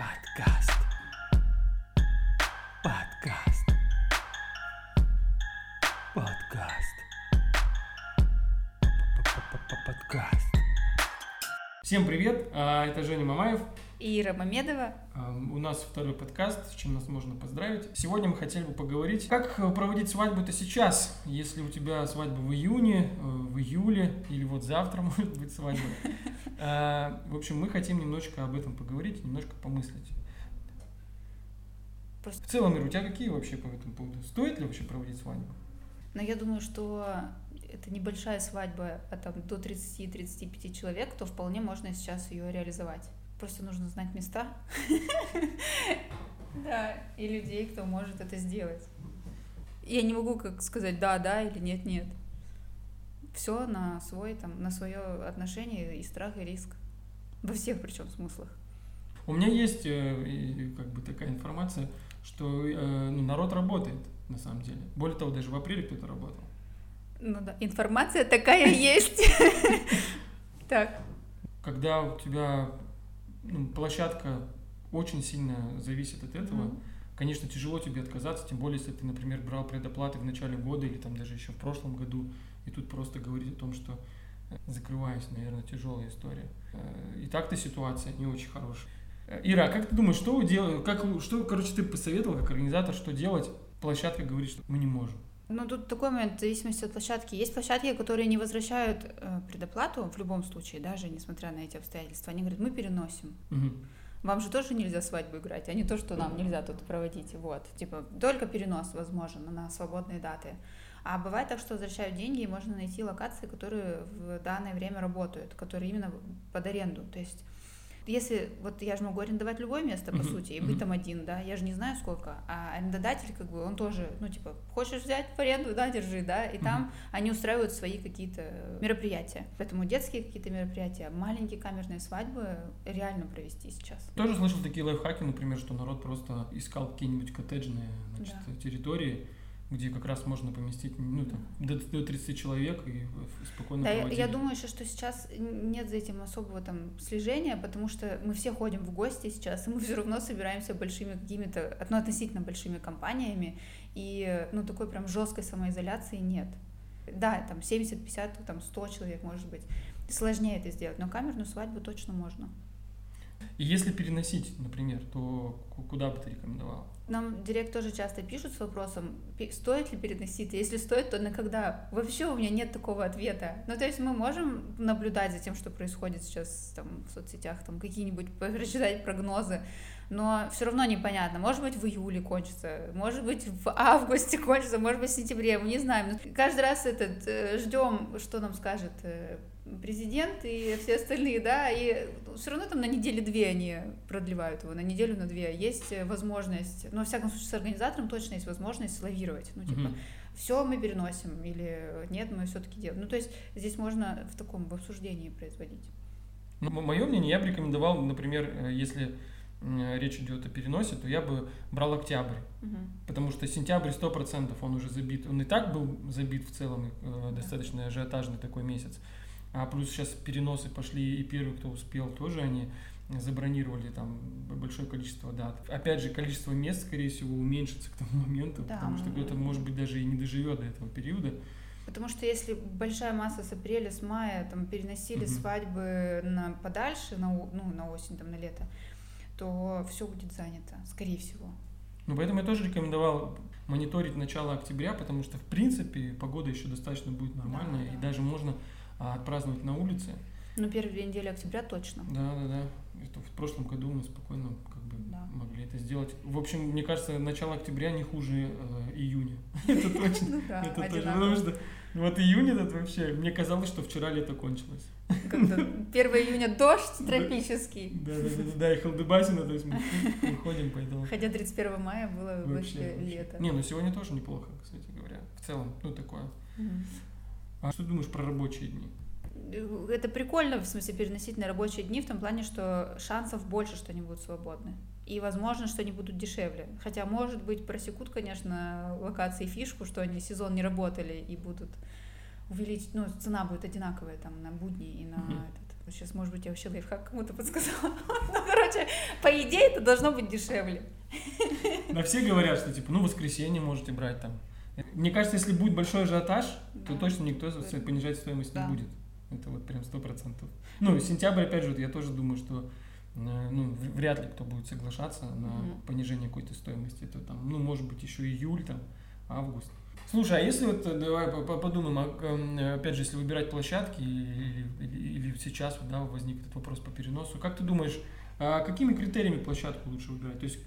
Подкаст. Всем привет, а, это Женя Мамаев. И Ира Мамедова. А, У нас второй подкаст, с чем нас можно поздравить. Сегодня мы хотели бы поговорить, как э, проводить свадьбу-то сейчас, если у тебя свадьба в июне, э, в июле или вот завтра может быть свадьба. А, В общем, мы хотим немножко об этом поговорить, немножко помыслить. Просто- В целом, Ира, у тебя какие вообще по этому поводу? Стоит ли вообще проводить свадьбу? Но я думаю, что это небольшая свадьба, а там до 30-35 человек, то вполне можно сейчас ее реализовать. Просто нужно знать места. Да, и людей, кто может это сделать. Я не могу как сказать да, да или нет, нет. Все на свой, там, на свое отношение и страх, и риск. Во всех причем смыслах. У меня есть э, как бы такая информация, что э, ну, народ работает на самом деле. Более того, даже в апреле кто-то работал. Ну да, информация такая есть. Так. Когда у тебя ну, площадка очень сильно зависит от этого, конечно, тяжело тебе отказаться, тем более, если ты, например, брал предоплаты в начале года или там даже еще в прошлом году, и тут просто говорить о том, что э, закрываюсь, наверное, тяжелая история. Э, И так-то ситуация не очень хорошая. Э, Ира, а как ты думаешь, что вы делаете, как, что, короче, ты посоветовал как организатор, что делать? Площадка говорит, что мы не можем. Ну, тут такой момент, в зависимости от площадки. Есть площадки, которые не возвращают э, предоплату в любом случае, даже несмотря на эти обстоятельства. Они говорят, мы переносим. Мгм. Вам же тоже нельзя свадьбу играть, а не то, что нам нельзя тут проводить. Вот. Типа, только перенос возможен на свободные даты. А бывает так, что возвращают деньги, и можно найти локации, которые в данное время работают, которые именно под аренду. То есть если вот я же могу арендовать любое место, по Мгм, сути, и быть мгм. там один, да, я же не знаю сколько, а арендодатель, как бы, он тоже, ну, типа, хочешь взять в аренду, да, держи, да, и там они устраивают свои какие-то мероприятия. Поэтому детские какие-то мероприятия, маленькие камерные свадьбы реально провести сейчас. Тоже слышал такие лайфхаки, например, что народ просто искал какие-нибудь коттеджные значит, территории, где как раз можно поместить ну, там, до, до 30 человек и спокойно Да, я, проводить. я думаю еще, что сейчас нет за этим особого там слежения, потому что мы все ходим в гости сейчас, и мы все равно собираемся большими какими-то, ну, относительно большими компаниями, и, ну, такой прям жесткой самоизоляции нет. Да, там 70, 50, там 100 человек, может быть. Сложнее это сделать, но камерную свадьбу точно можно. И если переносить, например, то ку- куда бы ты рекомендовал? Нам директ тоже часто пишут с вопросом, стоит ли переносить, если стоит, то на когда? Вообще у меня нет такого ответа. Ну, то есть мы можем наблюдать за тем, что происходит сейчас там, в соцсетях, там какие-нибудь прочитать прогнозы, но все равно непонятно. Может быть, в июле кончится, может быть, в августе кончится, может быть, в сентябре, мы не знаем. Но каждый раз этот ждем, что нам скажет э, президент и все остальные, да, и все равно там на неделю-две они продлевают его, на неделю, на две. Есть возможность, ну, во всяком случае, с организатором точно есть возможность лавировать. Ну, типа, Мгм. все мы переносим, или нет, мы все-таки делаем. Ну, то есть здесь можно в таком в обсуждении производить. Ну, мое мнение, я бы рекомендовал, например, э, если речь идет о переносе, то я бы брал октябрь. Мгм. Потому что сентябрь 100% он уже забит. Он и так был забит в целом, э, достаточно ажиотажный такой месяц. А плюс сейчас переносы пошли, и первые, кто успел, тоже они забронировали там большое количество дат. Опять же, количество мест, скорее всего, уменьшится к тому моменту, Да, потому что кто-то, может быть, даже и не доживет до этого периода. Потому что если большая масса с апреля, с мая там переносили Мгм. свадьбы на подальше, на, ну, на осень, там, на лето, то все будет занято, скорее всего. Ну, поэтому я тоже рекомендовал мониторить начало октября, потому что, в принципе, погода еще достаточно будет нормальная, Да, и да. даже можно а, отпраздновать на улице. Ну, первые две недели октября точно. Да, да, да. Это в прошлом году мы спокойно как бы Да. могли это сделать. В общем, мне кажется, начало октября не хуже э, июня. Это точно. Ну Это точно. Потому что вот июнь этот вообще, мне казалось, что вчера лето кончилось. Как-то 1 июня дождь тропический. Да, да, да, да, и Халдыбасина, то есть мы выходим, поэтому Хотя 31 мая было вообще. лето. Не, ну сегодня тоже неплохо, кстати говоря. В целом, ну такое. А что ты думаешь про рабочие дни? Это прикольно, в смысле, переносить на рабочие дни, в том плане, что шансов больше, что они будут свободны. И, возможно, что они будут дешевле. Хотя, может быть, просекут, конечно, локации фишку, что они сезон не работали и будут увеличить, ну, цена будет одинаковая там на будни и на Мгм. этот сейчас, может быть, я вообще лайфхак кому-то подсказала. Ну, короче, по идее, это должно быть дешевле. Да все говорят, что типа, ну, воскресенье можете брать там. Мне кажется, если будет большой ажиотаж, то точно никто понижать стоимость не будет. Это вот прям сто процентов. Ну, сентябрь, опять же, я тоже думаю, что э, ну, вряд ли кто будет соглашаться на mm понижение какой-то стоимости. Это там, ну, может быть, еще июль, там, август. Слушай, а если вот, э, давай подумаем, а, опять же, если выбирать площадки или, или, или сейчас да, возник этот вопрос по переносу, как ты думаешь, а какими критериями площадку лучше выбирать? То есть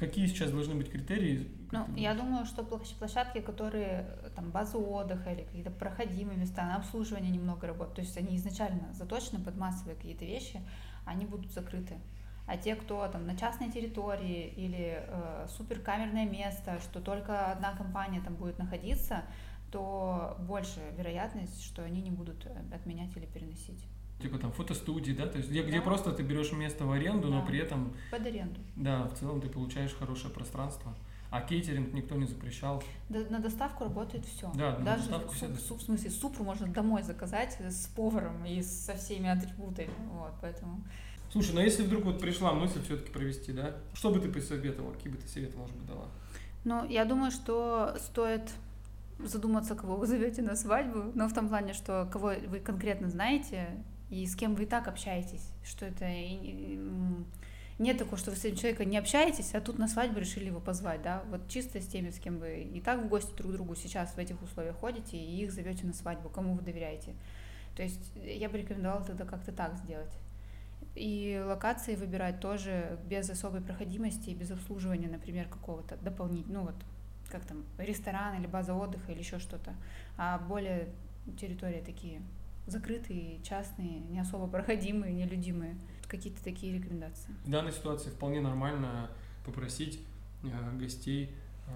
какие сейчас должны быть критерии? Ну, я думаю, что площадки, которые там базы отдыха или какие-то проходимые места, на обслуживание немного работают, то есть они изначально заточены под массовые какие-то вещи, они будут закрыты. А те, кто там на частной территории или э, суперкамерное место, что только одна компания там будет находиться, то больше вероятность, что они не будут отменять или переносить. Типа там фотостудии, да? То есть где, да. где просто ты берешь место в аренду, да. но при этом... Под аренду. Да, в целом ты получаешь хорошее пространство. А кейтеринг никто не запрещал. Да, на доставку работает все. Да, на Даже доставку суп, все. Суп, в смысле, супу можно домой заказать с поваром и со всеми атрибутами. Вот, поэтому... Слушай, ну если вдруг вот пришла мысль все-таки провести, да? Что бы ты посоветовала? Какие бы ты советы, может быть, дала? Ну, я думаю, что стоит задуматься, кого вы зовете на свадьбу, но в том плане, что кого вы конкретно знаете, и с кем вы и так общаетесь, что это нет такого, что вы с этим человеком не общаетесь, а тут на свадьбу решили его позвать, да, вот чисто с теми, с кем вы и так в гости друг к другу сейчас в этих условиях ходите, и их зовете на свадьбу, кому вы доверяете. То есть я бы рекомендовала тогда как-то так сделать. И локации выбирать тоже без особой проходимости и без обслуживания, например, какого-то дополнительного, ну вот, как там, ресторан или база отдыха или еще что-то, а более территории такие закрытые, частные, не особо проходимые, нелюдимые. Какие-то такие рекомендации. В данной ситуации вполне нормально попросить э, гостей э,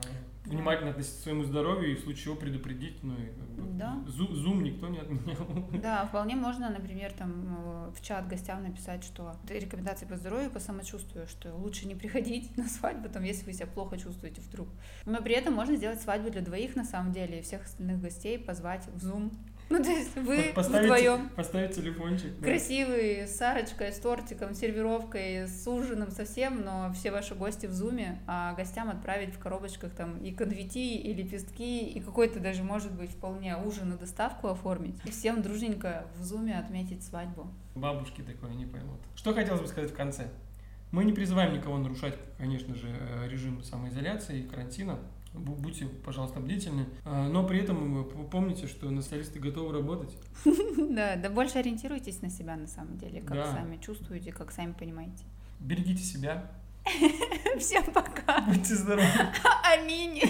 внимательно относиться к своему здоровью и в случае чего предупредить, ну и как бы, да. зум никто не отменял. Да, вполне можно, например, там э, в чат гостям написать, что рекомендации по здоровью, по самочувствию, что лучше не приходить на свадьбу, там, если вы себя плохо чувствуете вдруг. Но при этом можно сделать свадьбу для двоих на самом деле и всех остальных гостей позвать в Zoom ну, то есть вы поставить, вдвоем. Поставить телефончик. Да. Красивый, с арочкой, с тортиком, сервировкой, с ужином совсем, но все ваши гости в зуме, а гостям отправить в коробочках там и конфетти, и лепестки, и какой-то даже, может быть, вполне ужин на доставку оформить. И всем дружненько в зуме отметить свадьбу. Бабушки такое не поймут. Что хотелось бы сказать в конце? Мы не призываем никого нарушать, конечно же, э, режим самоизоляции и карантина будьте, пожалуйста, бдительны. А, но при этом помните, что националисты готовы работать. Да, да больше ориентируйтесь на себя на самом деле, как сами чувствуете, как сами понимаете. Берегите себя. Всем пока. Будьте здоровы. Аминь.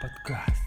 Подкаст.